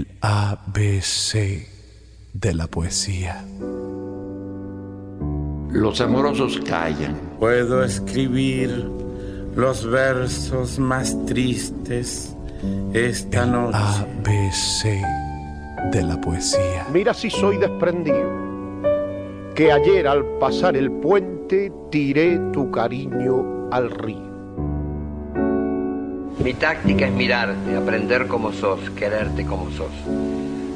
El ABC de la poesía. Los amorosos callan. Puedo escribir los versos más tristes esta El noche. ABC de la poesía. Mira si soy desprendido, que ayer al pasar el puente tiré tu cariño al río. Mi táctica es mirarte, aprender como sos, quererte como sos.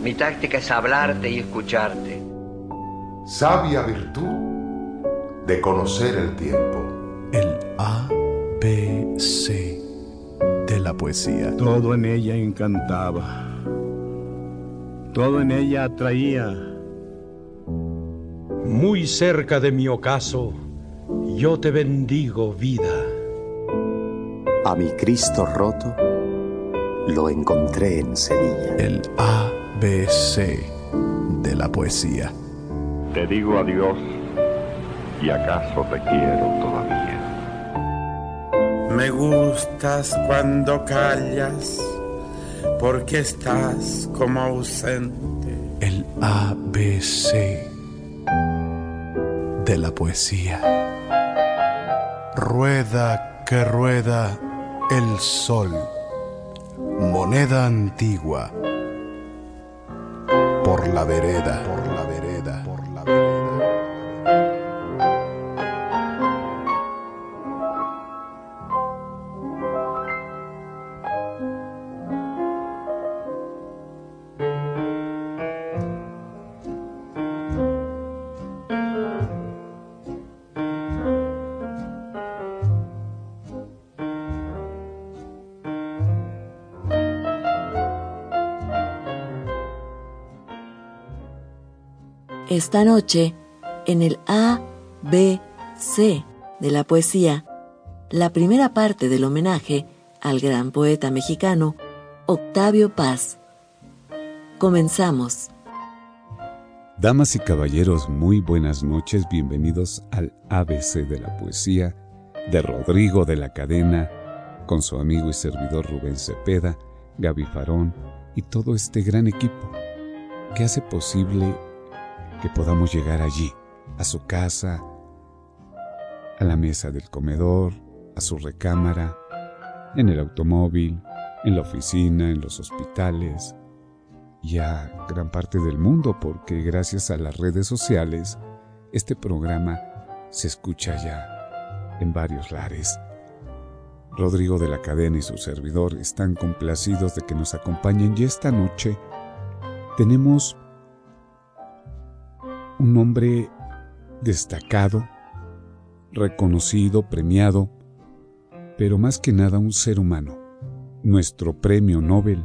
Mi táctica es hablarte y escucharte. Sabia virtud de conocer el tiempo. El ABC de la poesía. Todo en ella encantaba. Todo en ella atraía. Muy cerca de mi ocaso, yo te bendigo, vida. A mi Cristo roto lo encontré en Sevilla. El ABC de la poesía. Te digo adiós y acaso te quiero todavía. Me gustas cuando callas, porque estás como ausente. El ABC de la poesía. Rueda que rueda el sol, moneda antigua, por la vereda, Esta noche, en el A, B, C de la poesía, la primera parte del homenaje al gran poeta mexicano Octavio Paz. Comenzamos. Damas y caballeros, muy buenas noches, bienvenidos al ABC de la poesía de Rodrigo de la Cadena, con su amigo y servidor Rubén Cepeda, Gaby Farón y todo este gran equipo que hace posible que podamos llegar allí, a su casa, a la mesa del comedor, a su recámara, en el automóvil, en la oficina, en los hospitales y a gran parte del mundo, porque gracias a las redes sociales, este programa se escucha ya en varios lares. Rodrigo de la Cadena y su servidor están complacidos de que nos acompañen y esta noche tenemos un hombre destacado, reconocido, premiado, pero más que nada un ser humano, nuestro premio Nobel,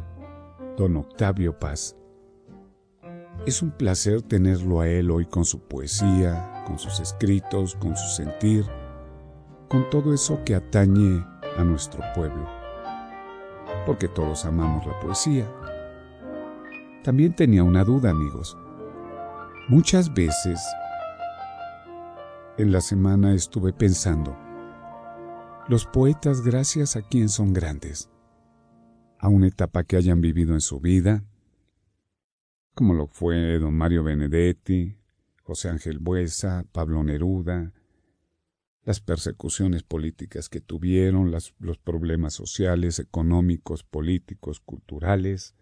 don Octavio Paz. Es un placer tenerlo a él hoy con su poesía, con sus escritos, con su sentir, con todo eso que atañe a nuestro pueblo, porque todos amamos la poesía. También tenía una duda, amigos. Muchas veces en la semana estuve pensando, los poetas gracias a quién son grandes, a una etapa que hayan vivido en su vida, como lo fue don Mario Benedetti, José Ángel Buesa, Pablo Neruda, las persecuciones políticas que tuvieron, los problemas sociales, económicos, políticos, culturales,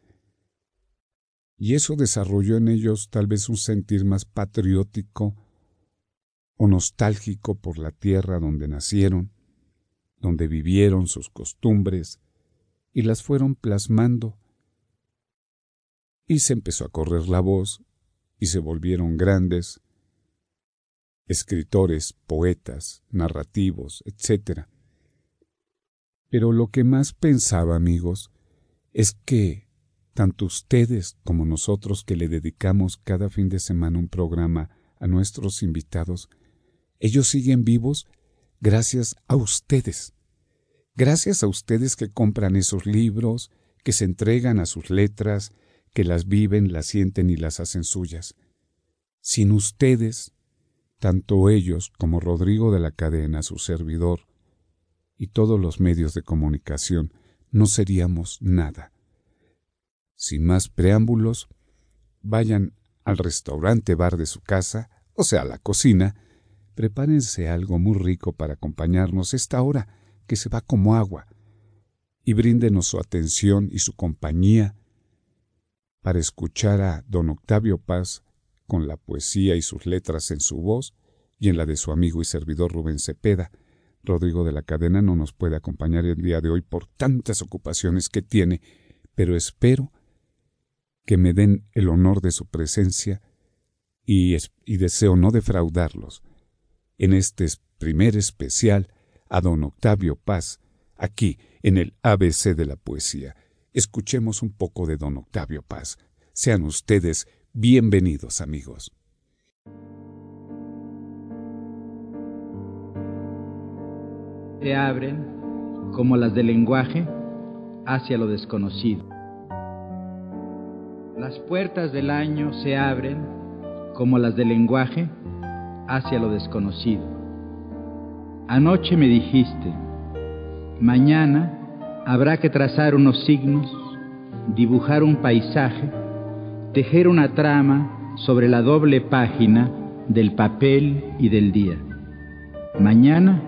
y eso desarrolló en ellos tal vez un sentir más patriótico o nostálgico por la tierra donde nacieron, donde vivieron sus costumbres, y las fueron plasmando. Y se empezó a correr la voz, y se volvieron grandes escritores, poetas, narrativos, etc. Pero lo que más pensaba, amigos, es que tanto ustedes como nosotros que le dedicamos cada fin de semana un programa a nuestros invitados, ellos siguen vivos gracias a ustedes. Gracias a ustedes que compran esos libros, que se entregan a sus letras, que las viven, las sienten y las hacen suyas. Sin ustedes, tanto ellos como Rodrigo de la Cadena, su servidor, y todos los medios de comunicación, no seríamos nada. Sin más preámbulos, vayan al restaurante bar de su casa, o sea, a la cocina, prepárense algo muy rico para acompañarnos esta hora que se va como agua, y bríndenos su atención y su compañía para escuchar a don Octavio Paz con la poesía y sus letras en su voz y en la de su amigo y servidor Rubén Cepeda. Rodrigo de la Cadena no nos puede acompañar el día de hoy por tantas ocupaciones que tiene, pero espero que me den el honor de su presencia y, deseo no defraudarlos en este primer especial a don Octavio Paz, aquí en el ABC de la poesía. Escuchemos un poco de don Octavio Paz. Sean ustedes bienvenidos, amigos. Se abren, como las del lenguaje, hacia lo desconocido. Las puertas del año se abren, como las del lenguaje, hacia lo desconocido. Anoche me dijiste, mañana habrá que trazar unos signos, dibujar un paisaje, tejer una trama sobre la doble página del papel y del día. Mañana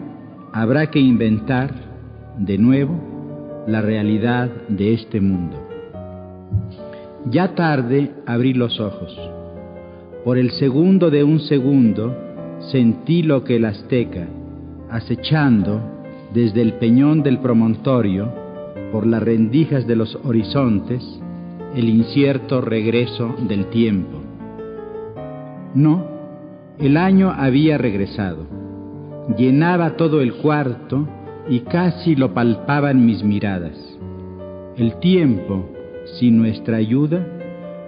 habrá que inventar de nuevo la realidad de este mundo. Ya tarde abrí los ojos. Por el segundo de un segundo sentí lo que el azteca, acechando desde el peñón del promontorio, por las rendijas de los horizontes, el incierto regreso del tiempo. No, el año había regresado. Llenaba todo el cuarto y casi lo palpaban mis miradas. El tiempo, sin nuestra ayuda,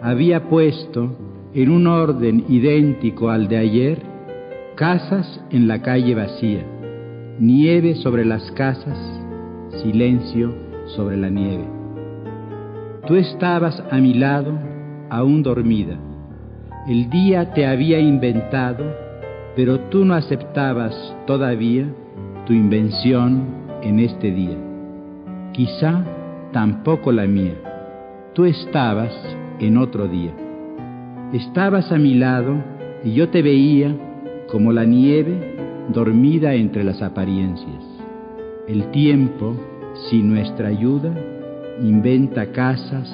había puesto en un orden idéntico al de ayer casas en la calle vacía, nieve sobre las casas, silencio sobre la nieve. Tú estabas a mi lado, aún dormida. El día te había inventado, pero tú no aceptabas todavía tu invención en este día. Quizá tampoco la mía tú estabas en otro día. Estabas a mi lado y yo te veía como la nieve dormida entre las apariencias. El tiempo, sin nuestra ayuda, inventa casas,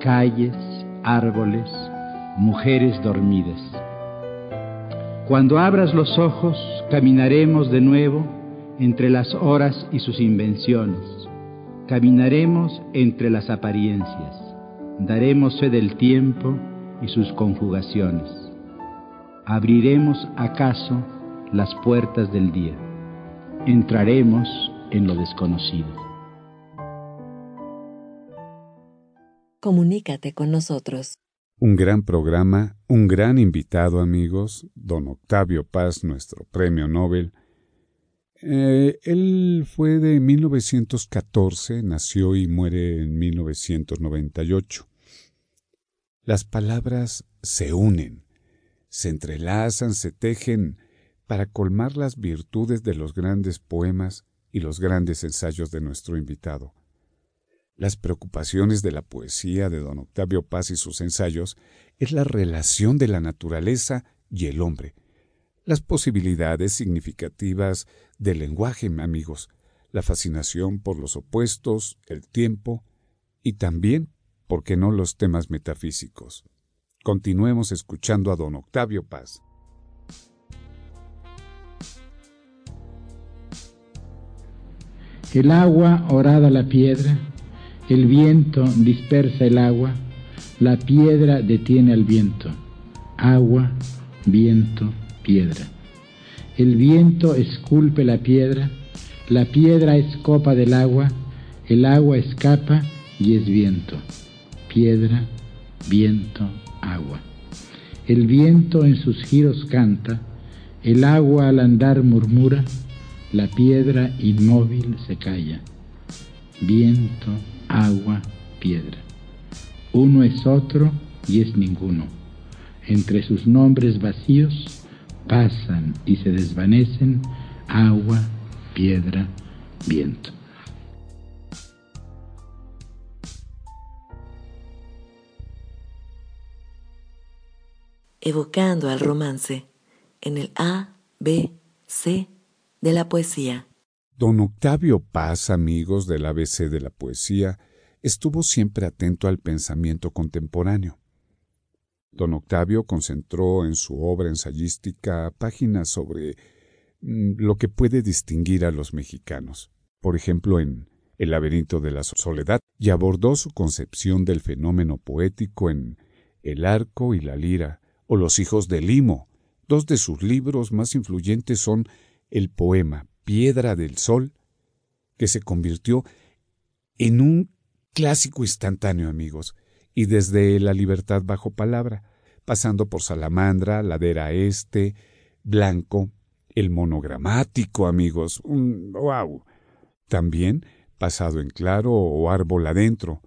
calles, árboles, mujeres dormidas. Cuando abras los ojos, caminaremos de nuevo entre las horas y sus invenciones Caminaremos entre las apariencias, daremos fe del tiempo y sus conjugaciones. Abriremos acaso las puertas del día. Entraremos en lo desconocido. Comunícate con nosotros. Un gran programa, un gran invitado amigos, don Octavio Paz, nuestro premio Nobel, eh, él fue de 1914, nació y muere en 1998. Las palabras se unen, se entrelazan, se tejen para colmar las virtudes de los grandes poemas y los grandes ensayos de nuestro invitado. Las preocupaciones de la poesía de don Octavio Paz y sus ensayos es la relación de la naturaleza y el hombre, las posibilidades significativas del lenguaje, amigos, la fascinación por los opuestos, el tiempo y también, ¿por qué no?, los temas metafísicos. Continuemos escuchando a don Octavio Paz. El agua orada la piedra, el viento dispersa el agua, la piedra detiene al viento. Agua, viento, piedra. El viento esculpe la piedra, la piedra es copa del agua, el agua escapa y es viento. Piedra, viento, agua. El viento en sus giros canta, el agua al andar murmura, la piedra inmóvil se calla. Viento, agua, piedra. Uno es otro y es ninguno. Entre sus nombres vacíos, pasan y se desvanecen, agua, piedra, viento. Evocando al romance en el A, B, C de la poesía. Don Octavio Paz, amigos del ABC de la poesía, estuvo siempre atento al pensamiento contemporáneo. Don Octavio concentró en su obra ensayística páginas sobre mm, lo que puede distinguir a los mexicanos. Por ejemplo, en El laberinto de la soledad, y abordó su concepción del fenómeno poético en El arco y la lira, o Los hijos de Limo. Dos de sus libros más influyentes son el poema Piedra del Sol, que se convirtió en un clásico instantáneo, amigos, y desde La libertad bajo palabra, pasando por Salamandra, Ladera Este, Blanco, el monogramático, amigos, un wow. También Pasado en claro o Árbol adentro.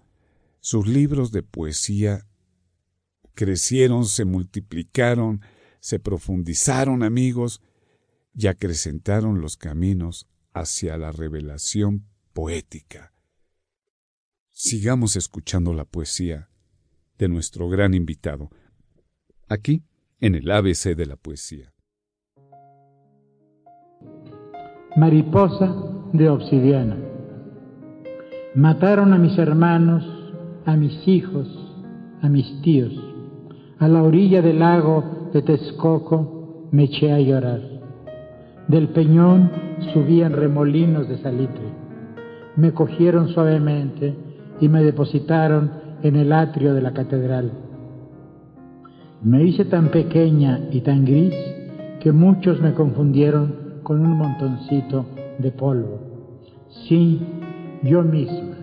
Sus libros de poesía crecieron, se multiplicaron, se profundizaron, amigos, y acrecentaron los caminos hacia la revelación poética. Sigamos escuchando la poesía de nuestro gran invitado, aquí en el ABC de la poesía. Mariposa de obsidiana. Mataron a mis hermanos, a mis hijos, a mis tíos. A la orilla del lago de Texcoco me eché a llorar. Del peñón subían remolinos de salitre. Me cogieron suavemente y me depositaron en el atrio de la catedral. Me hice tan pequeña y tan gris que muchos me confundieron con un montoncito de polvo. Sí, yo misma,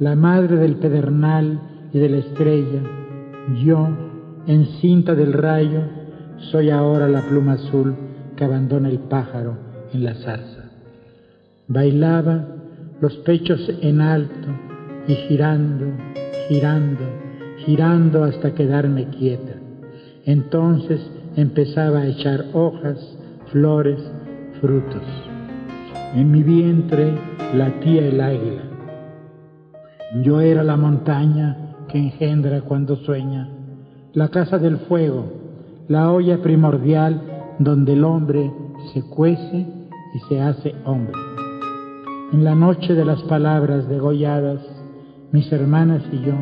la madre del pedernal y de la estrella, yo, encinta del rayo, soy ahora la pluma azul que abandona el pájaro en la zarza. Bailaba los pechos en alto y girando, girando, girando hasta quedarme quieta. Entonces empezaba a echar hojas, flores, frutos. En mi vientre latía el águila. Yo era la montaña que engendra cuando sueña, la casa del fuego, la olla primordial donde el hombre se cuece y se hace hombre. En la noche de las palabras degolladas, mis hermanas y yo,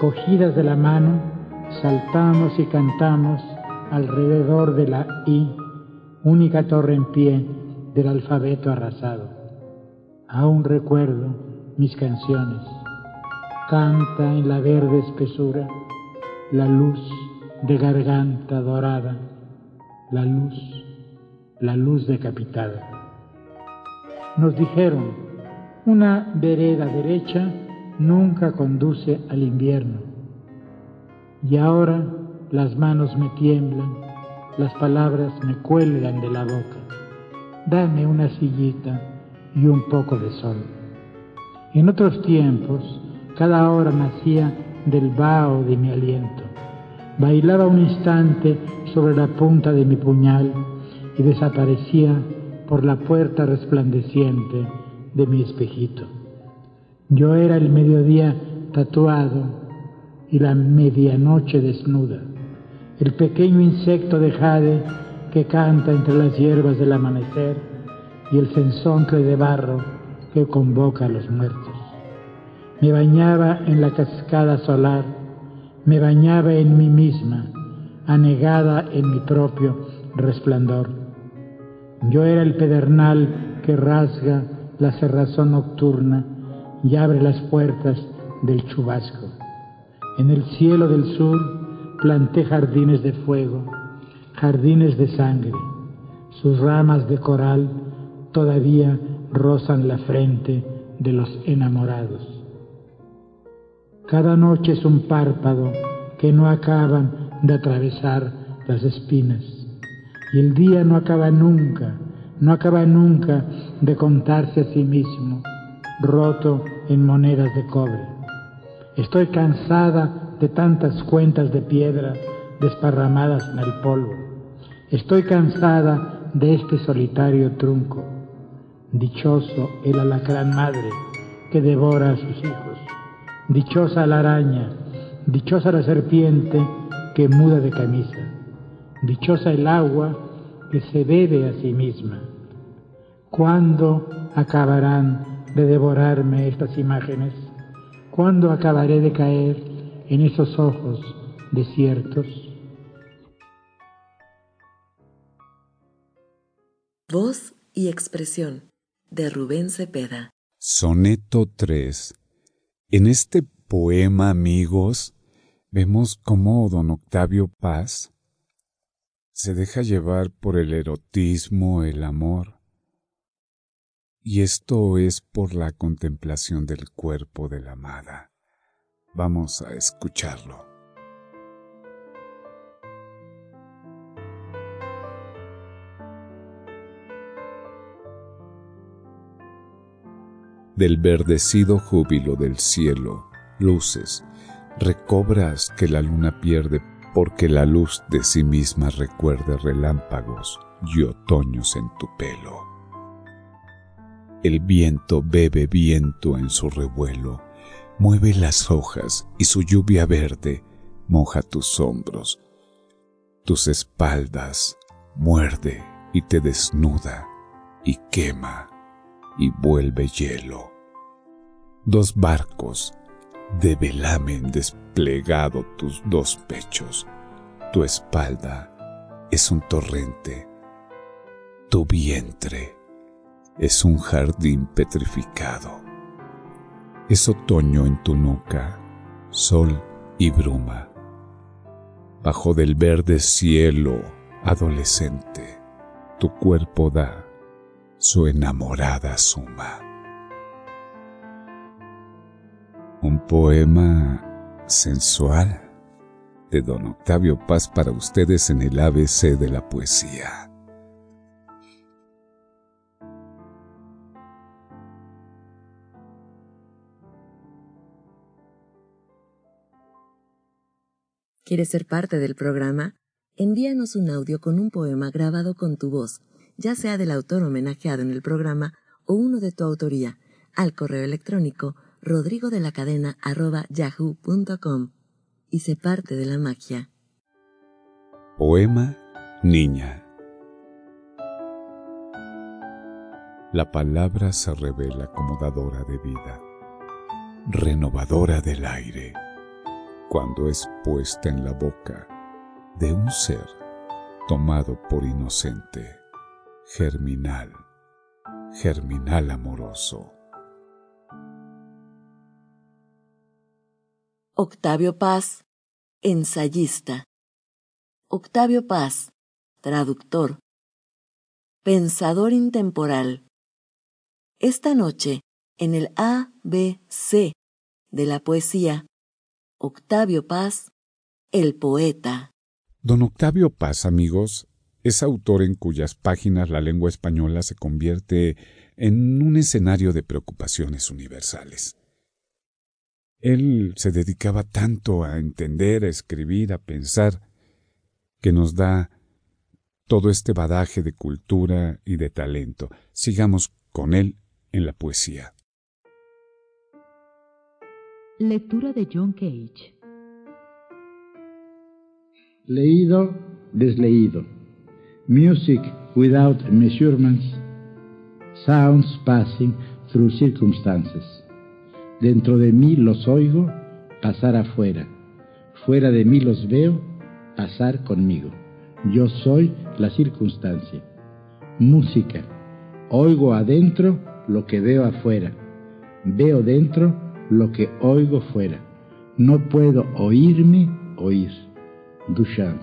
cogidas de la mano, saltamos y cantamos alrededor de la I, única torre en pie del alfabeto arrasado. Aún recuerdo mis canciones. Canta en la verde espesura la luz de garganta dorada la luz, la luz decapitada. Nos dijeron, una vereda derecha nunca conduce al invierno. Y ahora las manos me tiemblan, las palabras me cuelgan de la boca. Dame una sillita y un poco de sol. En otros tiempos, cada hora nacía del vaho de mi aliento. Bailaba un instante sobre la punta de mi puñal y desaparecía por la puerta resplandeciente de mi espejito. Yo era el mediodía tatuado y la medianoche desnuda, el pequeño insecto de jade que canta entre las hierbas del amanecer y el sensoncle de barro que convoca a los muertos. Me bañaba en la cascada solar me bañaba en mí misma, anegada en mi propio resplandor. Yo era el pedernal que rasga la cerrazón nocturna y abre las puertas del chubasco. En el cielo del sur planté jardines de fuego, jardines de sangre. Sus ramas de coral todavía rozan la frente de los enamorados. Cada noche es un párpado que no acaban de atravesar las espinas. Y el día no acaba nunca, no acaba nunca de contarse a sí mismo, roto en monedas de cobre. Estoy cansada de tantas cuentas de piedra desparramadas en el polvo. Estoy cansada de este solitario trunco. Dichoso el alacrán madre que devora a sus hijos. Dichosa la araña, dichosa la serpiente que muda de camisa. Dichosa el agua que se bebe a sí misma. ¿Cuándo acabarán de devorarme estas imágenes? ¿Cuándo acabaré de caer en esos ojos desiertos? Voz y expresión de Rubén Cepeda. Soneto 3. En este poema, amigos, vemos cómo don Octavio Paz se deja llevar por el erotismo, el amor, y esto es por la contemplación del cuerpo de la amada. Vamos a escucharlo. Del verdecido júbilo del cielo, luces, recobras que la luna pierde porque la luz de sí misma recuerde relámpagos y otoños en tu pelo. El viento bebe viento en su revuelo, mueve las hojas y su lluvia verde moja tus hombros, tus espaldas, muerde y te desnuda y quema y vuelve hielo. Dos barcos de velamen desplegado tus dos pechos, tu espalda es un torrente, tu vientre es un jardín petrificado. Es otoño en tu nuca, sol y bruma. Bajo del verde cielo adolescente, tu cuerpo da su enamorada suma. Un poema sensual de don Octavio Paz para ustedes en el ABC de la poesía. ¿Quieres ser parte del programa? Envíanos un audio con un poema grabado con tu voz, ya sea del autor homenajeado en el programa o uno de tu autoría, al correo electrónico rodrigo de la cadena y sé parte de la magia. Poema Niña La palabra se revela como dadora de vida, renovadora del aire cuando es puesta en la boca de un ser tomado por inocente, germinal, germinal amoroso. Octavio Paz, ensayista. Octavio Paz, traductor. Pensador intemporal. Esta noche, en el ABC de la poesía, Octavio Paz, el poeta. Don Octavio Paz, amigos, es autor en cuyas páginas la lengua española se convierte en un escenario de preocupaciones universales. Él se dedicaba tanto a entender, a escribir, a pensar, que nos da todo este badaje de cultura y de talento. Sigamos con él en la poesía. Lectura de John Cage. Leído, desleído. Music without measurements. Sounds passing through circumstances. Dentro de mí los oigo pasar afuera. Fuera de mí los veo pasar conmigo. Yo soy la circunstancia. Música. Oigo adentro lo que veo afuera. Veo dentro lo que oigo fuera. No puedo oírme oír. Duchamp.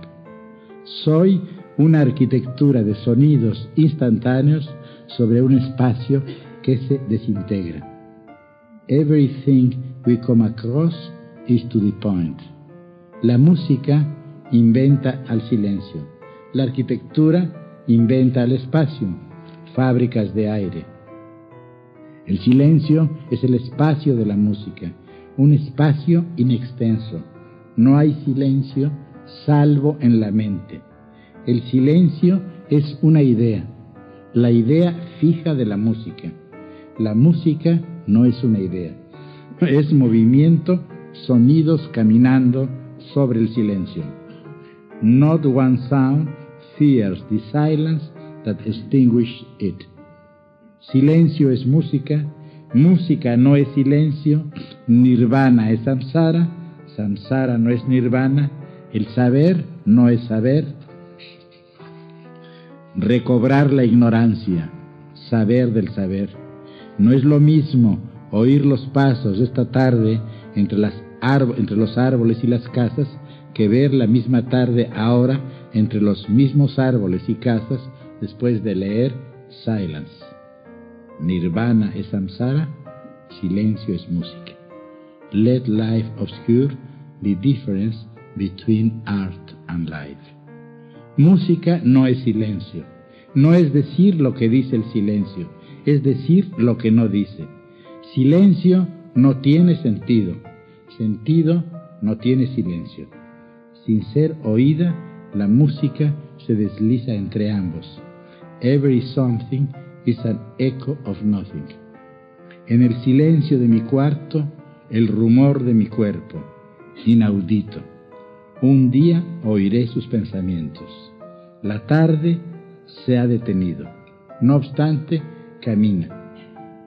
Soy una arquitectura de sonidos instantáneos sobre un espacio que se desintegra. Everything we come across is to the point. La música inventa al silencio. La arquitectura inventa al espacio, fábricas de aire. El silencio es el espacio de la música, un espacio inextenso. No hay silencio salvo en la mente. El silencio es una idea, la idea fija de la música. La música no es una idea, es movimiento, sonidos caminando sobre el silencio. Not one sound fears the silence that extinguishes it. Silencio es música, música no es silencio, nirvana es samsara, samsara no es nirvana, el saber no es saber. Recobrar la ignorancia, saber del saber. No es lo mismo oír los pasos esta tarde entre, las entre los árboles y las casas que ver la misma tarde ahora entre los mismos árboles y casas después de leer Silence. Nirvana es samsara, silencio es música. Let life obscure the difference between art and life. Música no es silencio, no es decir lo que dice el silencio, es decir lo que no dice. Silencio no tiene sentido, sentido no tiene silencio. Sin ser oída, la música se desliza entre ambos. Every something is an echo of nothing. En el silencio de mi cuarto, el rumor de mi cuerpo, inaudito. Un día oiré sus pensamientos. La tarde se ha detenido. No obstante, camina.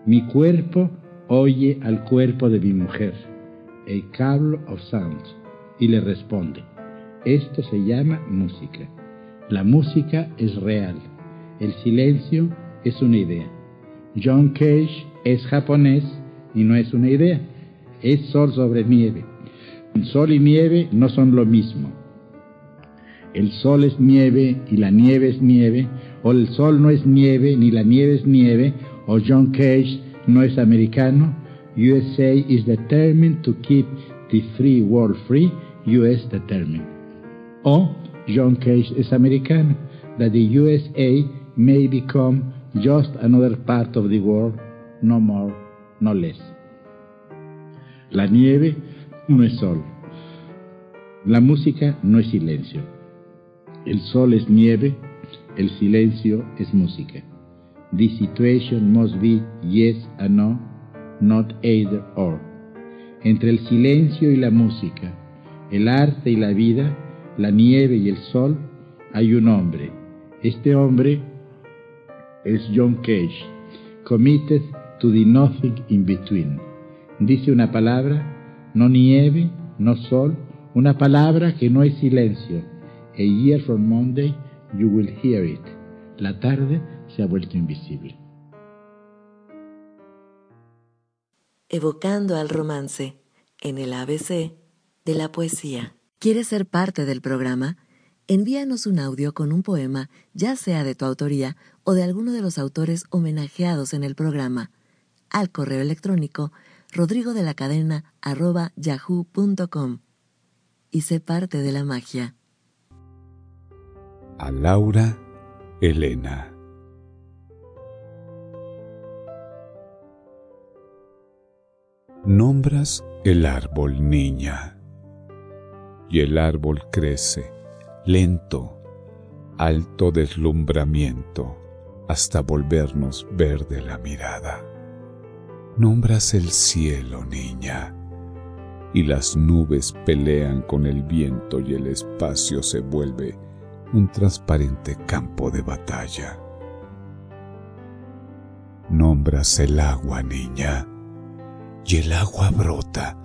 Mi cuerpo oye al cuerpo de mi mujer, a cable of sound, y le responde. Esto se llama música. La música es real. El silencio es una idea. John Cage es japonés y no es una idea. Es sol sobre nieve. Sol y nieve no son lo mismo. El sol es nieve y la nieve es nieve, o el sol no es nieve ni la nieve es nieve, o John Cage no es americano. USA is determined to keep the free world free, US determined. O John Cage es americano, that the USA may become just another part of the world, no more, no less. La nieve no es sol. La música no es silencio. El sol es nieve, el silencio es música. The situation must be yes and no, not either or. Entre el silencio y la música, el arte y la vida, la nieve y el sol, hay un hombre. Este hombre es John Cage, committed to the nothing in between. Dice una palabra, no nieve, no sol, una palabra que no es silencio. A year from Monday you will hear it. La tarde se ha vuelto invisible. Evocando al romance en el ABC de la poesía. ¿Quieres ser parte del programa? Envíanos un audio con un poema, ya sea de tu autoría o de alguno de los autores homenajeados en el programa, al correo electrónico rodrigo de la cadena yahoo.com y sé parte de la magia. A Laura Elena. Nombras el árbol niña y el árbol crece lento, alto deslumbramiento, hasta volvernos verde la mirada. Nombras el cielo, niña, y las nubes pelean con el viento y el espacio se vuelve un transparente campo de batalla. Nombras el agua, niña, y el agua brota,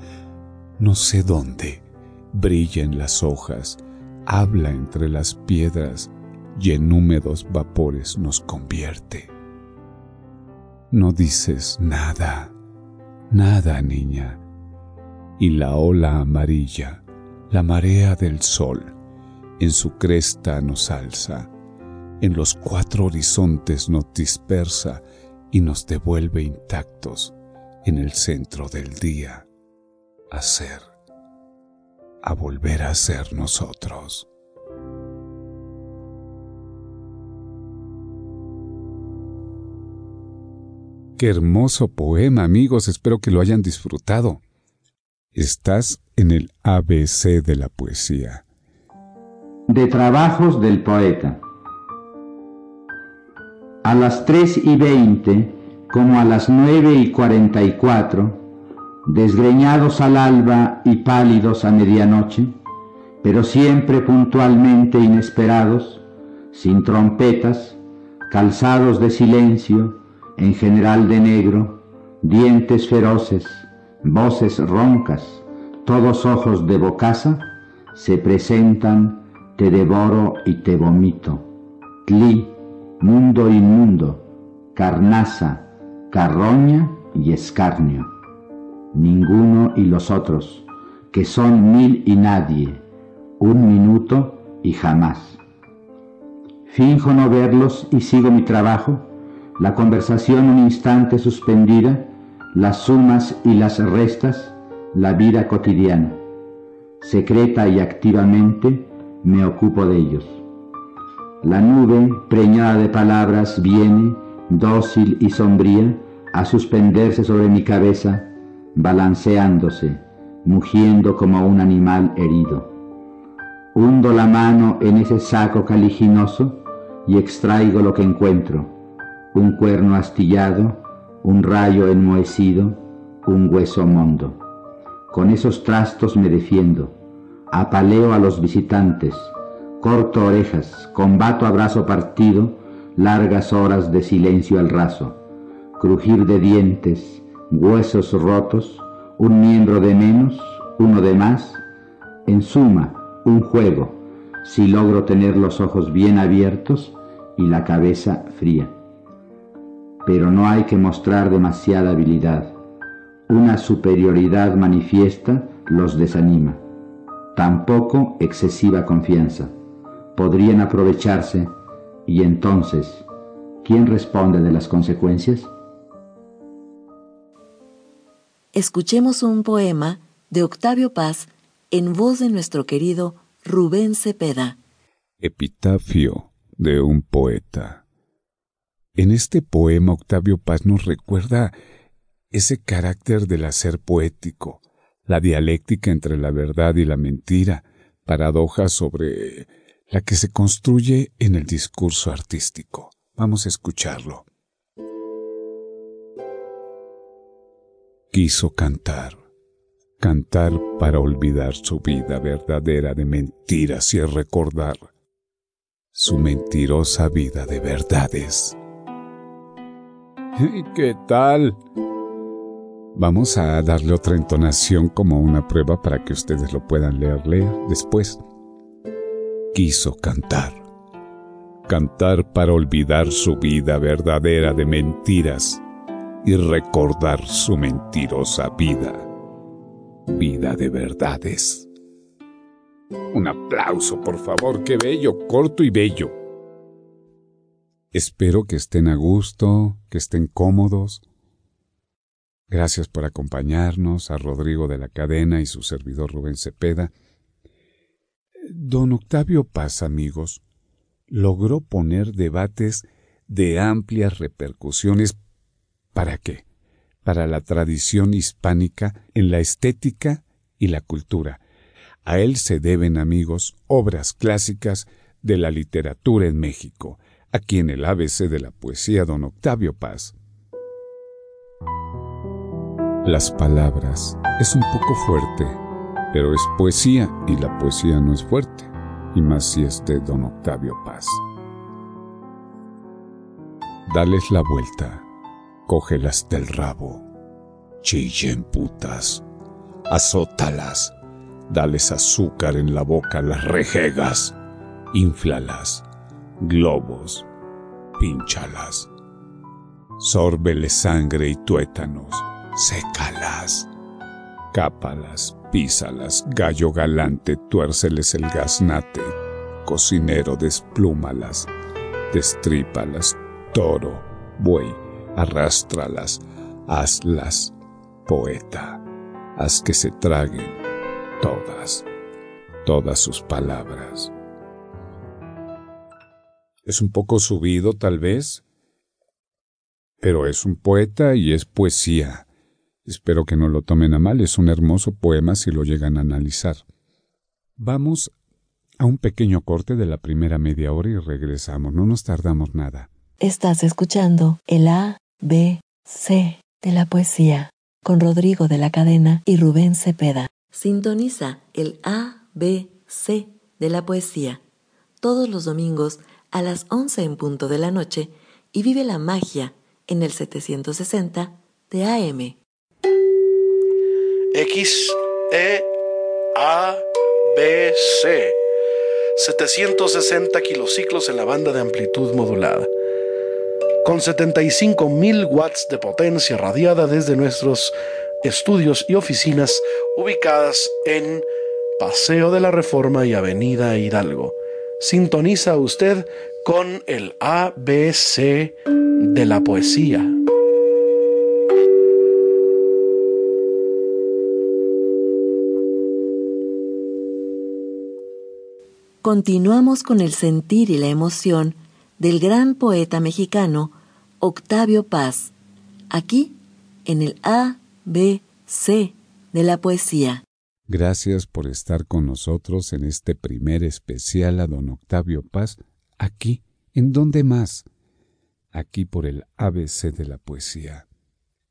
no sé dónde, brilla en las hojas, habla entre las piedras y en húmedos vapores nos convierte. No dices nada, nada, niña. Y la ola amarilla, la marea del sol, en su cresta nos alza, en los cuatro horizontes nos dispersa y nos devuelve intactos en el centro del día a ser a volver a ser nosotros. Qué hermoso poema, amigos, espero que lo hayan disfrutado. Estás en el ABC de la poesía. De trabajos del poeta. A las 3 y 20, como a las 9 y 44, desgreñados al alba y pálidos a medianoche, pero siempre puntualmente inesperados, sin trompetas, calzados de silencio, en general de negro, dientes feroces, voces roncas, todos ojos de bocaza, se presentan, te devoro y te vomito. Tli, mundo inmundo, carnaza, carroña y escarnio. Ninguno y los otros, que son mil y nadie, un minuto y jamás. Finjo no verlos y sigo mi trabajo, la conversación un instante suspendida, las sumas y las restas, la vida cotidiana. Secreta y activamente me ocupo de ellos. La nube, preñada de palabras, viene, dócil y sombría, a suspenderse sobre mi cabeza, balanceándose, mugiendo como un animal herido. Hundo la mano en ese saco caliginoso y extraigo lo que encuentro, un cuerno astillado, un rayo enmohecido, un hueso mondo. Con esos trastos me defiendo, apaleo a los visitantes, corto orejas, combato a brazo partido, largas horas de silencio al raso, crujir de dientes, huesos rotos, un miembro de menos, uno de más, en suma, un juego, si logro tener los ojos bien abiertos y la cabeza fría. Pero no hay que mostrar demasiada habilidad. Una superioridad manifiesta los desanima. Tampoco excesiva confianza. Podrían aprovecharse y entonces, ¿quién responde de las consecuencias? Escuchemos un poema de Octavio Paz en voz de nuestro querido Rubén Cepeda. Epitafio de un poeta. En este poema Octavio Paz nos recuerda ese carácter del hacer poético, la dialéctica entre la verdad y la mentira, paradoja sobre la que se construye en el discurso artístico. Vamos a escucharlo. quiso cantar, cantar para olvidar su vida verdadera de mentiras y recordar su mentirosa vida de verdades. ¿Y qué tal? Vamos a darle otra entonación como una prueba para que ustedes lo puedan leer, leer después. Quiso cantar, cantar para olvidar su vida verdadera de mentiras y recordar su mentirosa vida. Vida de verdades. Un aplauso, por favor, qué bello, corto y bello. Espero que estén a gusto, que estén cómodos. Gracias por acompañarnos a Rodrigo de la Cadena y su servidor Rubén Cepeda. Don Octavio Paz, amigos, logró poner debates de amplias repercusiones ¿Para qué? Para la tradición hispánica en la estética y la cultura. A él se deben, amigos, obras clásicas de la literatura en México, aquí en el ABC de la poesía don Octavio Paz. Las palabras es un poco fuerte, pero es poesía y la poesía no es fuerte, y más si es de don Octavio Paz. Dales la vuelta cógelas del rabo, chillen putas, azótalas, dales azúcar en la boca las rejegas, inflalas, globos, pínchalas, sórbele sangre y tuétanos, sécalas, cápalas, písalas, gallo galante, tuérceles el gaznate, cocinero, desplúmalas, destrípalas, toro, buey, arrástralas, hazlas, poeta, haz que se traguen todas, todas sus palabras. Es un poco subido tal vez, pero es un poeta y es poesía. Espero que no lo tomen a mal, es un hermoso poema si lo llegan a analizar. Vamos a un pequeño corte de la primera media hora y regresamos, no nos tardamos nada. Estás escuchando el A B, C de la poesía con Rodrigo de la Cadena y Rubén Cepeda. Sintoniza el A, B, C de la poesía, todos los domingos a las 11 en punto de la noche y vive la magia en el 760 de AM. X, E, A, B, C. 760 kilociclos en la banda de amplitud modulada. Con 75.000 watts de potencia radiada desde nuestros estudios y oficinas ubicadas en Paseo de la Reforma y Avenida Hidalgo. Sintoniza usted con el ABC de la poesía. Continuamos con el sentir y la emoción del gran poeta mexicano Octavio Paz, aquí en el ABC de la poesía. Gracias por estar con nosotros en este primer especial a don Octavio Paz, aquí, ¿en dónde más? Aquí por el ABC de la poesía.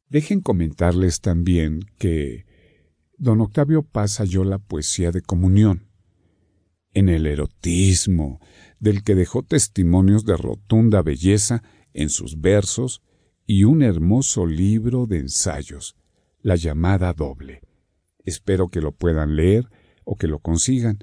Dejen comentarles también que don Octavio Paz halló la poesía de comunión, en el erotismo, del que dejó testimonios de rotunda belleza en sus versos y un hermoso libro de ensayos, la llamada doble. Espero que lo puedan leer o que lo consigan.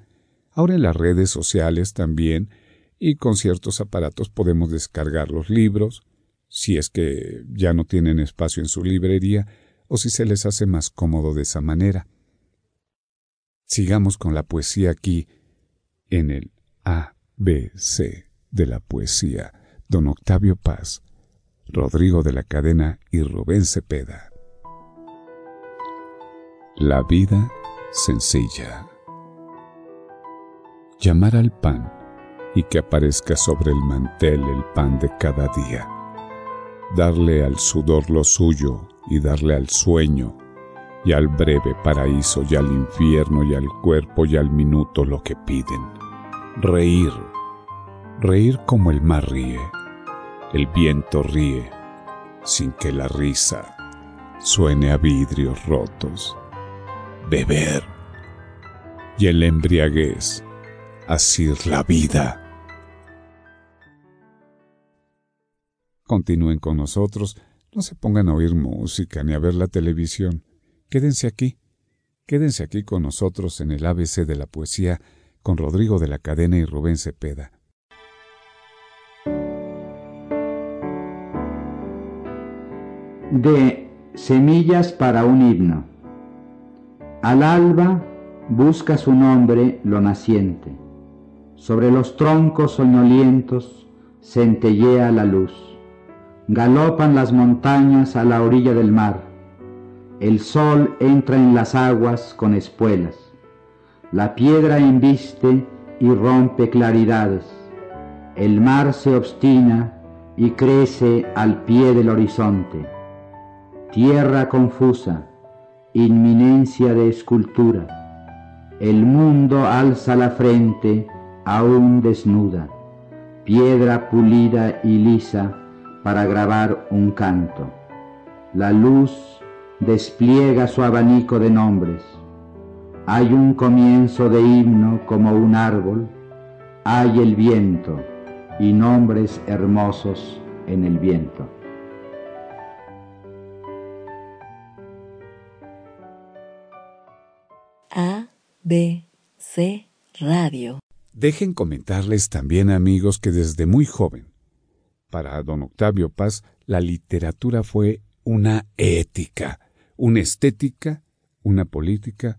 Ahora en las redes sociales también y con ciertos aparatos podemos descargar los libros, si es que ya no tienen espacio en su librería o si se les hace más cómodo de esa manera. Sigamos con la poesía aquí en el ABC de la poesía, don Octavio Paz, Rodrigo de la Cadena y Rubén Cepeda. La vida sencilla. Llamar al pan y que aparezca sobre el mantel el pan de cada día. Darle al sudor lo suyo y darle al sueño y al breve paraíso y al infierno y al cuerpo y al minuto lo que piden. Reír, reír como el mar ríe, el viento ríe, sin que la risa suene a vidrios rotos beber y el embriaguez, asir la vida. Continúen con nosotros, no se pongan a oír música ni a ver la televisión. Quédense aquí, quédense aquí con nosotros en el ABC de la poesía con Rodrigo de la Cadena y Rubén Cepeda. De Semillas para un himno. Al alba busca su nombre lo naciente. Sobre los troncos soñolientos centellea la luz. Galopan las montañas a la orilla del mar. El sol entra en las aguas con espuelas. La piedra embiste y rompe claridades. El mar se obstina y crece al pie del horizonte. Tierra confusa inminencia de escultura. El mundo alza la frente aún desnuda, piedra pulida y lisa para grabar un canto. La luz despliega su abanico de nombres. Hay un comienzo de himno como un árbol, hay el viento y nombres hermosos en el viento. A, B, C, Radio. Dejen comentarles también, amigos, que desde muy joven, para don Octavio Paz, la literatura fue una ética, una estética, una política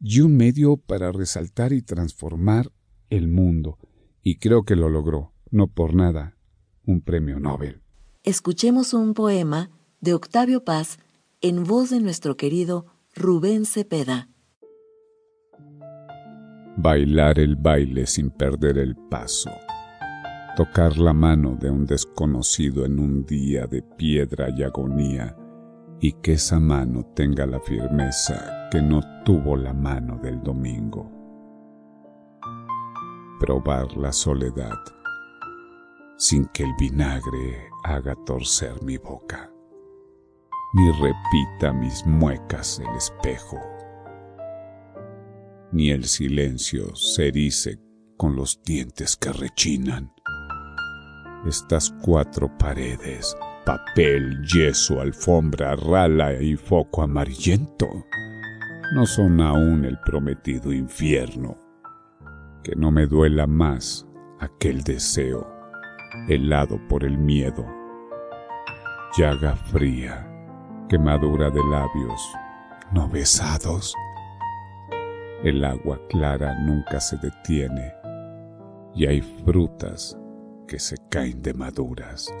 y un medio para resaltar y transformar el mundo. Y creo que lo logró, no por nada, un premio Nobel. Escuchemos un poema de Octavio Paz en voz de nuestro querido Rubén Cepeda. Bailar el baile sin perder el paso, tocar la mano de un desconocido en un día de piedra y agonía, y que esa mano tenga la firmeza que no tuvo la mano del domingo. Probar la soledad sin que el vinagre haga torcer mi boca, ni repita mis muecas el espejo ni el silencio se erice con los dientes que rechinan. Estas cuatro paredes, papel, yeso, alfombra, rala y foco amarillento, no son aún el prometido infierno. Que no me duela más aquel deseo, helado por el miedo. Llaga fría, quemadura de labios, no besados. El agua clara nunca se detiene y hay frutas que se caen de maduras.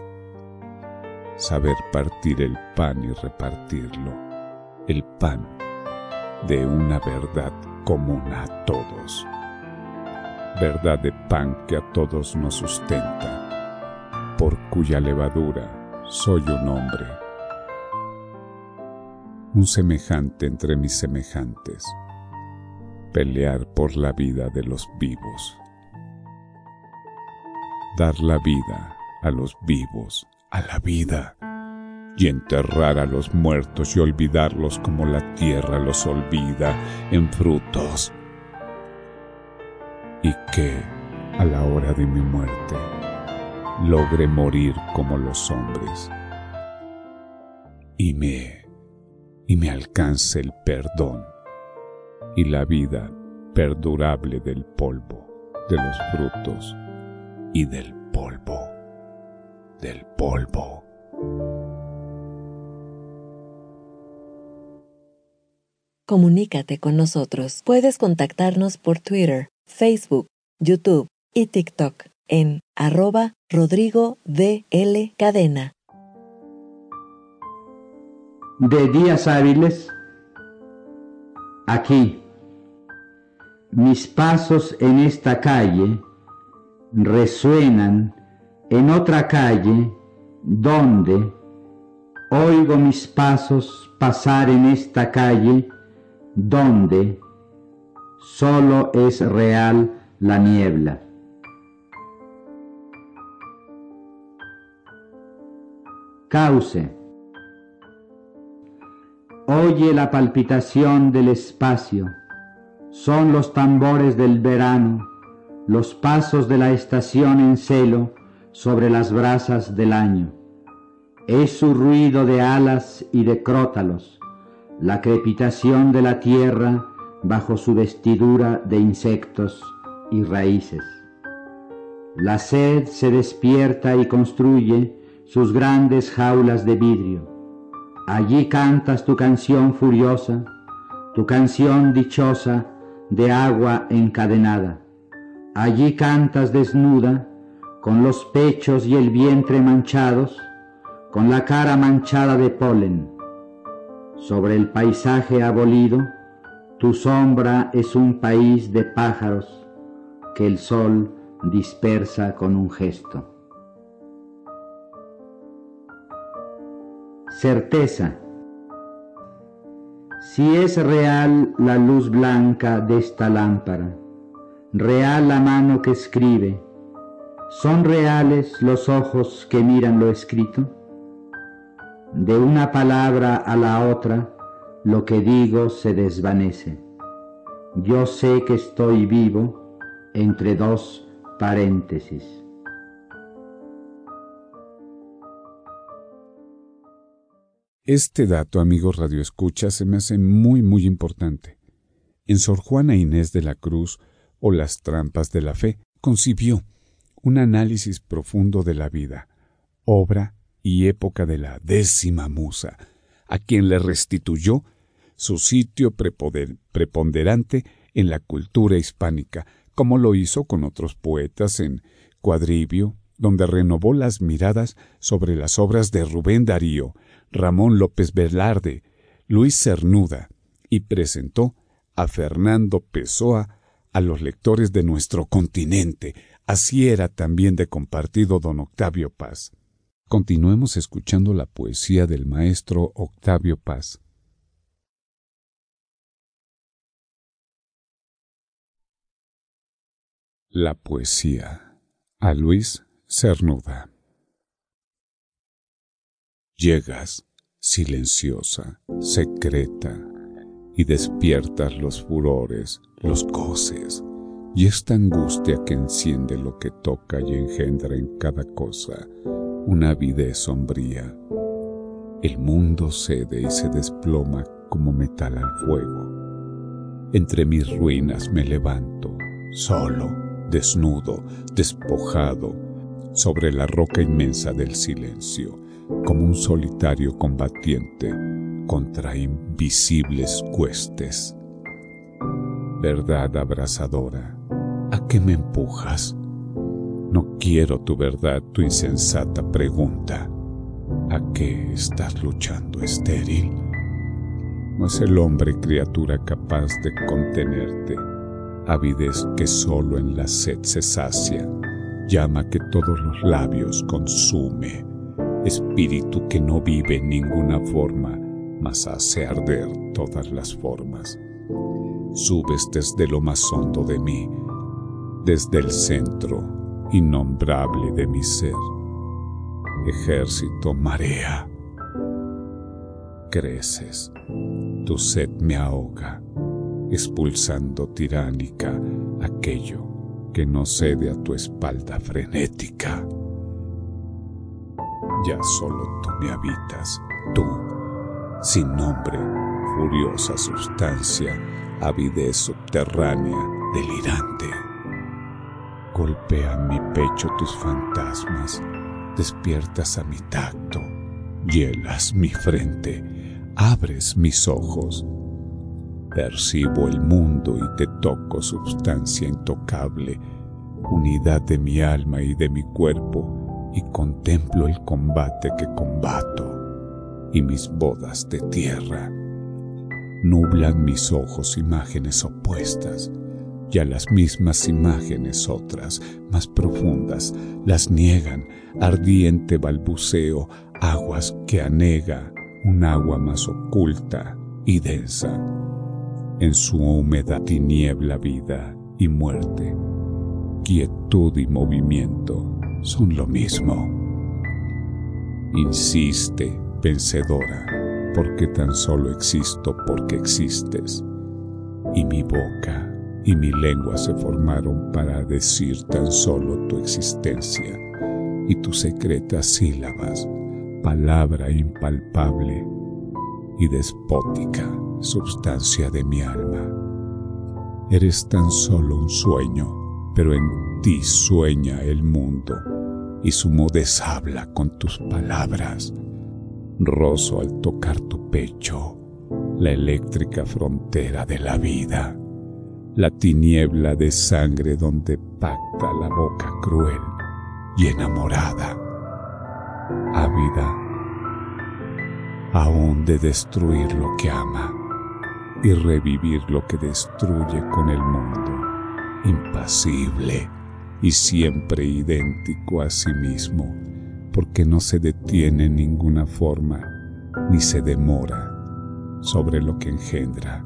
Saber partir el pan y repartirlo, el pan de una verdad común a todos. Verdad de pan que a todos nos sustenta, por cuya levadura soy un hombre. Un semejante entre mis semejantes, pelear por la vida de los vivos dar la vida a los vivos, a la vida, y enterrar a los muertos y olvidarlos como la tierra los olvida en frutos. Y que, a la hora de mi muerte, logre morir como los hombres. Y me, y me alcance el perdón y la vida perdurable del polvo, de los frutos y del polvo, del polvo. Comunícate con nosotros. Puedes contactarnos por Twitter, Facebook, YouTube y TikTok en arroba Rodrigo DL Cadena. De días hábiles, aquí, mis pasos en esta calle resuenan en otra calle donde oigo mis pasos pasar en esta calle donde solo es real la niebla. Cauce. Oye la palpitación del espacio, son los tambores del verano, los pasos de la estación en celo sobre las brasas del año. Es su ruido de alas y de crótalos, la crepitación de la tierra bajo su vestidura de insectos y raíces. La sed se despierta y construye sus grandes jaulas de vidrio. Allí cantas tu canción furiosa, tu canción dichosa de agua encadenada. Allí cantas desnuda, con los pechos y el vientre manchados, con la cara manchada de polen. Sobre el paisaje abolido, tu sombra es un país de pájaros que el sol dispersa con un gesto. Certeza. Si es real la luz blanca de esta lámpara, real la mano que escribe, ¿son reales los ojos que miran lo escrito? De una palabra a la otra, lo que digo se desvanece. Yo sé que estoy vivo entre dos paréntesis. Este dato, amigos Escucha, se me hace muy, muy importante. En Sor Juana Inés de la Cruz o las trampas de la fe, concibió un análisis profundo de la vida, obra y época de la décima musa, a quien le restituyó su sitio preponderante en la cultura hispánica, como lo hizo con otros poetas en Cuadribio, donde renovó las miradas sobre las obras de Rubén Darío, Ramón López Velarde, Luis Cernuda, y presentó a Fernando Pessoa a los lectores de nuestro continente. Así era también de compartido don Octavio Paz. Continuemos escuchando la poesía del maestro Octavio Paz. La poesía a Luis Cernuda. Llegas, silenciosa, secreta, y despiertas los furores, los goces, y esta angustia que enciende lo que toca y engendra en cada cosa una avidez sombría. El mundo cede y se desploma como metal al fuego. Entre mis ruinas me levanto, solo, desnudo, despojado, sobre la roca inmensa del silencio, como un solitario combatiente contra invisibles cuestes. Verdad abrasadora, ¿a qué me empujas? No quiero tu verdad, tu insensata pregunta. ¿A qué estás luchando, estéril? No es el hombre criatura capaz de contenerte, avidez que solo en la sed se sacia, llama que todos los labios consume, espíritu que no vive en ninguna forma, mas hace arder todas las formas. Subes desde lo más hondo de mí, desde el centro innombrable de mi ser. Ejército marea. Creces, tu sed me ahoga, expulsando tiránica aquello que no cede a tu espalda frenética. Ya solo tú me habitas, tú, sin nombre, furiosa sustancia, avidez subterránea, delirante. Golpean mi pecho tus fantasmas, despiertas a mi tacto, hielas mi frente, abres mis ojos. Percibo el mundo y te toco sustancia intocable, unidad de mi alma y de mi cuerpo, y contemplo el combate que combato y mis bodas de tierra. Nublan mis ojos imágenes opuestas, y a las mismas imágenes otras, más profundas, las niegan, ardiente balbuceo, aguas que anega un agua más oculta y densa. En su húmeda tiniebla vida y muerte, quietud y movimiento son lo mismo. Insiste, vencedora, porque tan solo existo porque existes, y mi boca y mi lengua se formaron para decir tan solo tu existencia y tus secretas sílabas, palabra impalpable y despótica substancia de mi alma. Eres tan solo un sueño, pero en ti sueña el mundo y su mudez habla con tus palabras. Rozo al tocar tu pecho, la eléctrica frontera de la vida la tiniebla de sangre donde pacta la boca cruel y enamorada, ávida aún de destruir lo que ama y revivir lo que destruye con el mundo, impasible y siempre idéntico a sí mismo, porque no se detiene en ninguna forma ni se demora sobre lo que engendra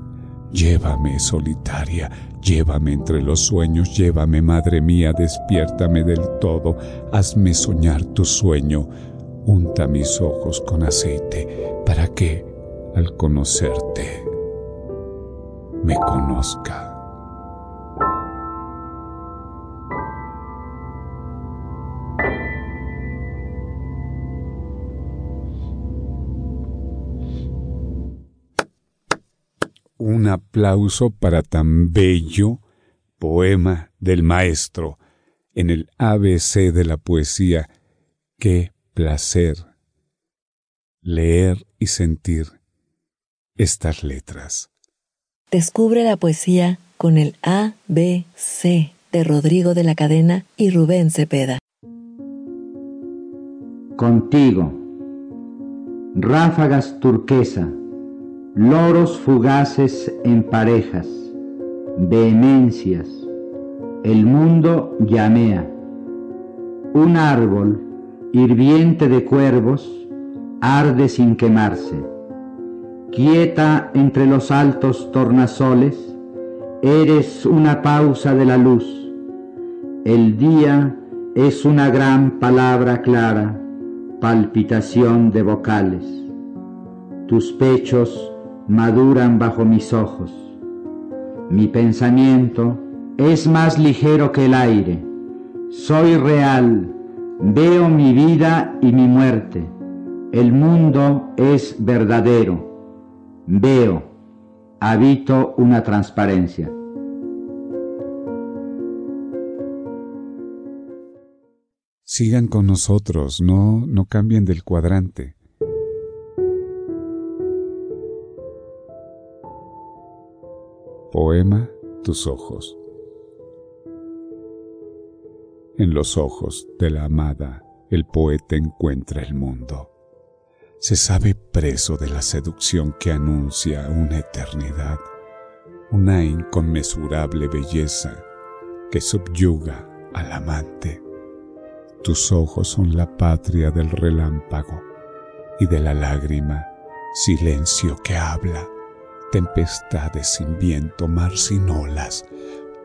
Llévame, solitaria, llévame entre los sueños, llévame, madre mía, despiértame del todo, hazme soñar tu sueño, unta mis ojos con aceite, para que, al conocerte, me conozca. Un aplauso para tan bello poema del maestro en el ABC de la poesía. Qué placer leer y sentir estas letras. Descubre la poesía con el ABC de Rodrigo de la Cadena y Rubén Cepeda. Contigo. Ráfagas turquesa loros fugaces en parejas, vehemencias, el mundo llamea. Un árbol hirviente de cuervos arde sin quemarse. Quieta entre los altos tornasoles, eres una pausa de la luz. El día es una gran palabra clara, palpitación de vocales. Tus pechos maduran bajo mis ojos. Mi pensamiento es más ligero que el aire. Soy real, veo mi vida y mi muerte. El mundo es verdadero. Veo, habito una transparencia. Sigan con nosotros, no, no cambien del cuadrante. Poema Tus ojos. En los ojos de la amada, el poeta encuentra el mundo. Se sabe preso de la seducción que anuncia una eternidad, una inconmensurable belleza que subyuga al amante. Tus ojos son la patria del relámpago y de la lágrima, silencio que habla, tempestades sin viento, mar sin olas,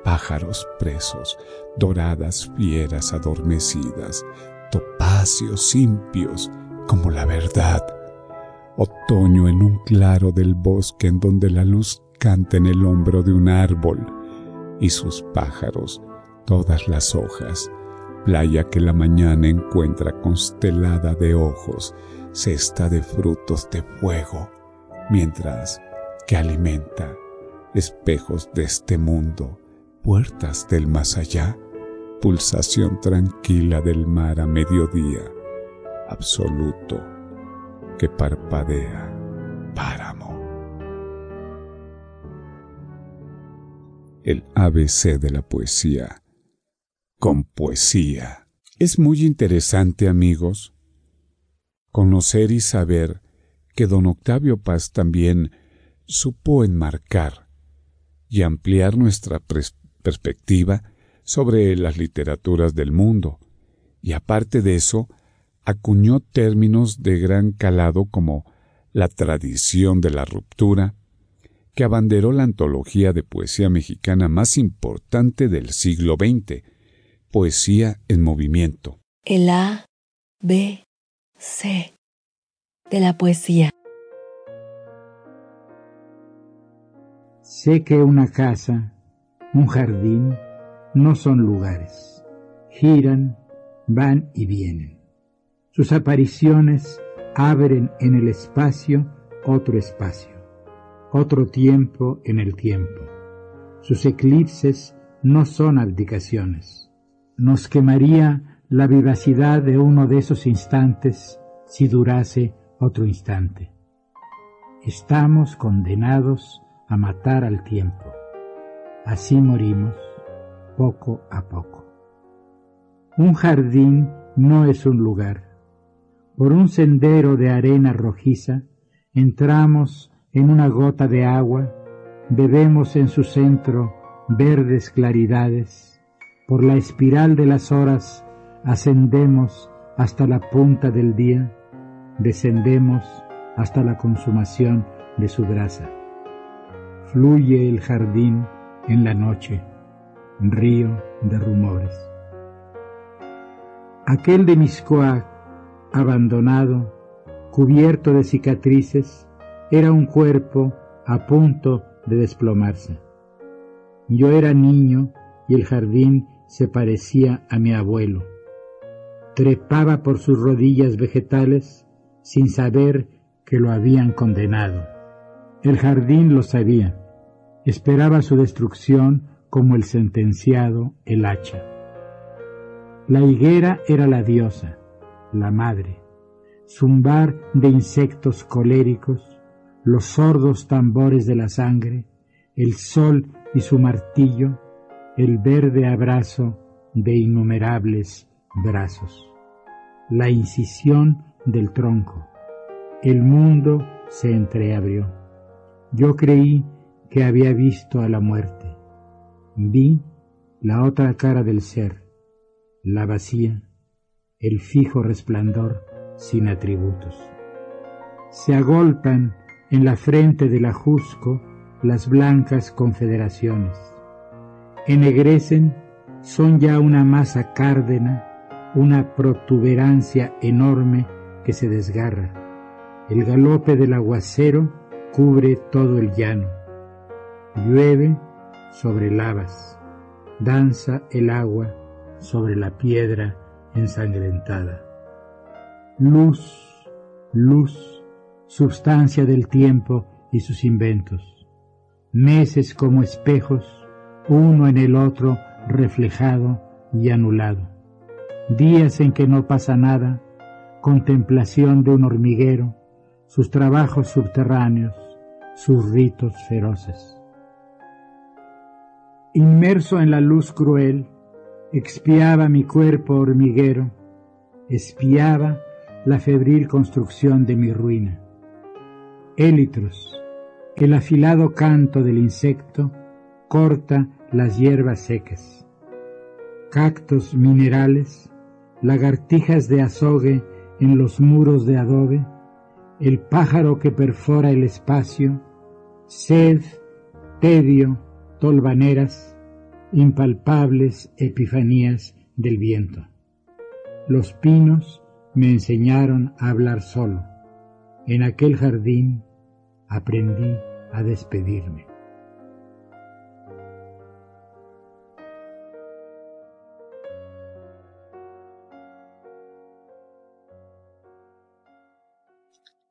pájaros presos, doradas fieras adormecidas, topacios impios como la verdad, otoño en un claro del bosque en donde la luz canta en el hombro de un árbol y sus pájaros, todas las hojas, playa que la mañana encuentra constelada de ojos, cesta de frutos de fuego, mientras que alimenta espejos de este mundo, puertas del más allá, pulsación tranquila del mar a mediodía, absoluto que parpadea páramo. El ABC de la poesía con poesía. Es muy interesante, amigos, conocer y saber que don Octavio Paz también supo enmarcar y ampliar nuestra perspectiva sobre las literaturas del mundo, y aparte de eso, acuñó términos de gran calado como la tradición de la ruptura, que abanderó la antología de poesía mexicana más importante del siglo XX, Poesía en Movimiento. El A, B, C de la poesía. Sé que una casa, un jardín, no son lugares. Giran, van y vienen. Sus apariciones abren en el espacio otro espacio, otro tiempo en el tiempo. Sus eclipses no son abdicaciones nos quemaría la vivacidad de uno de esos instantes si durase otro instante. Estamos condenados a matar al tiempo. Así morimos poco a poco. Un jardín no es un lugar. Por un sendero de arena rojiza entramos en una gota de agua, bebemos en su centro verdes claridades por la espiral de las horas ascendemos hasta la punta del día, descendemos hasta la consumación de su grasa. Fluye el jardín en la noche, río de rumores. Aquel de Miscoac, abandonado, cubierto de cicatrices, era un cuerpo a punto de desplomarse. Yo era niño y el jardín se parecía a mi abuelo. Trepaba por sus rodillas vegetales sin saber que lo habían condenado. El jardín lo sabía. Esperaba su destrucción como el sentenciado el hacha. La higuera era la diosa, la madre. Zumbar de insectos coléricos, los sordos tambores de la sangre, el sol y su martillo, el verde abrazo de innumerables brazos, la incisión del tronco. El mundo se entreabrió. Yo creí que había visto a la muerte. Vi la otra cara del ser, la vacía, el fijo resplandor sin atributos. Se agolpan en la frente del ajusco las blancas confederaciones ennegrecen son ya una masa cárdena, una protuberancia enorme que se desgarra. El galope del aguacero cubre todo el llano. Llueve sobre lavas, danza el agua sobre la piedra ensangrentada. Luz, luz, substancia del tiempo y sus inventos. Meses como espejos, uno en el otro reflejado y anulado. Días en que no pasa nada, contemplación de un hormiguero, sus trabajos subterráneos, sus ritos feroces. Inmerso en la luz cruel, expiaba mi cuerpo hormiguero, espiaba la febril construcción de mi ruina. Élitros, el afilado canto del insecto corta las hierbas secas. Cactos minerales, lagartijas de azogue en los muros de adobe, el pájaro que perfora el espacio, sed, tedio, tolvaneras, impalpables epifanías del viento. Los pinos me enseñaron a hablar solo. En aquel jardín aprendí a despedirme.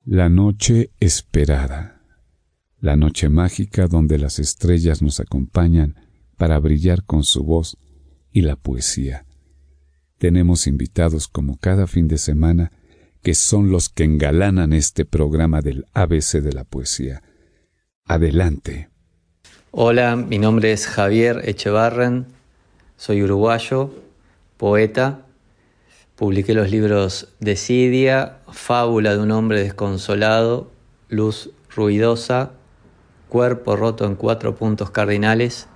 La noche esperada, la noche mágica donde las estrellas nos acompañan para brillar con su voz y la poesía. Tenemos invitados como cada fin de semana que son los que engalanan este programa del ABC de la poesía. Adelante. Hola, mi nombre es Javier Echevarren, soy uruguayo, poeta. Publiqué los libros Desidia, Fábula de un hombre desconsolado, Luz ruidosa, Cuerpo roto en cuatro puntos cardinales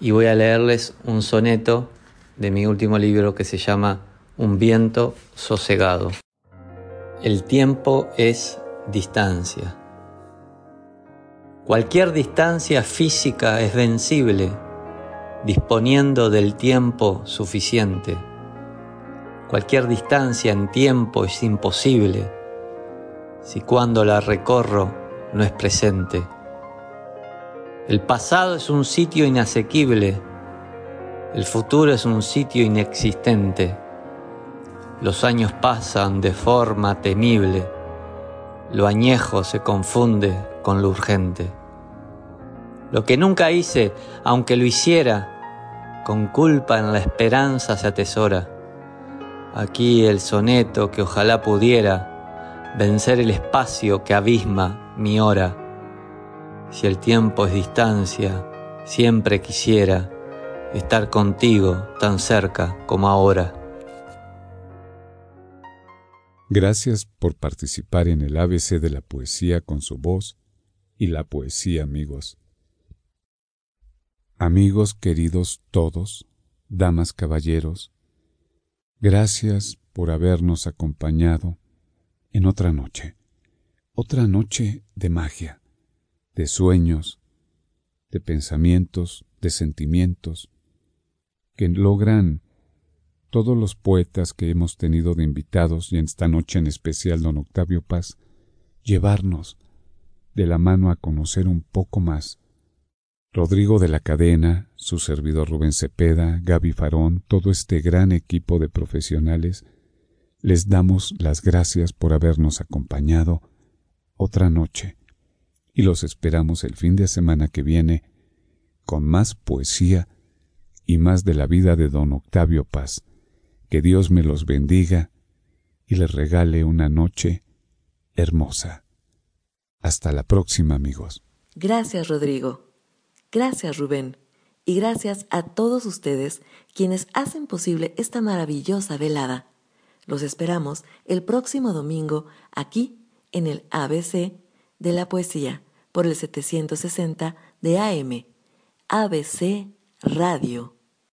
y voy a leerles un soneto de mi último libro que se llama Un viento sosegado. El tiempo es distancia. Cualquier distancia física es vencible, disponiendo del tiempo suficiente. Cualquier distancia en tiempo es imposible, si cuando la recorro no es presente. El pasado es un sitio inasequible, el futuro es un sitio inexistente. Los años pasan de forma temible, lo añejo se confunde con lo urgente. Lo que nunca hice, aunque lo hiciera, con culpa en la esperanza se atesora. Aquí el soneto que ojalá pudiera vencer el espacio que abisma mi hora si el tiempo es distancia, siempre quisiera estar contigo tan cerca como ahora. Gracias por participar en el ABC de la poesía con su voz y la poesía, amigos. Amigos queridos todos, damas, caballeros, gracias por habernos acompañado en otra noche, otra noche de magia de sueños, de pensamientos, de sentimientos, que logran todos los poetas que hemos tenido de invitados y en esta noche en especial don Octavio Paz, llevarnos de la mano a conocer un poco más. Rodrigo de la Cadena, su servidor Rubén Cepeda, Gaby Farón, todo este gran equipo de profesionales, les damos las gracias por habernos acompañado otra noche y los esperamos el fin de semana que viene con más poesía y más de la vida de don Octavio Paz. Que Dios me los bendiga y les regale una noche hermosa. Hasta la próxima, amigos. Gracias, Rodrigo. Gracias, Rubén. Y gracias a todos ustedes quienes hacen posible esta maravillosa velada. Los esperamos el próximo domingo aquí en el ABC de la poesía por el 760 de AM, ABC Radio.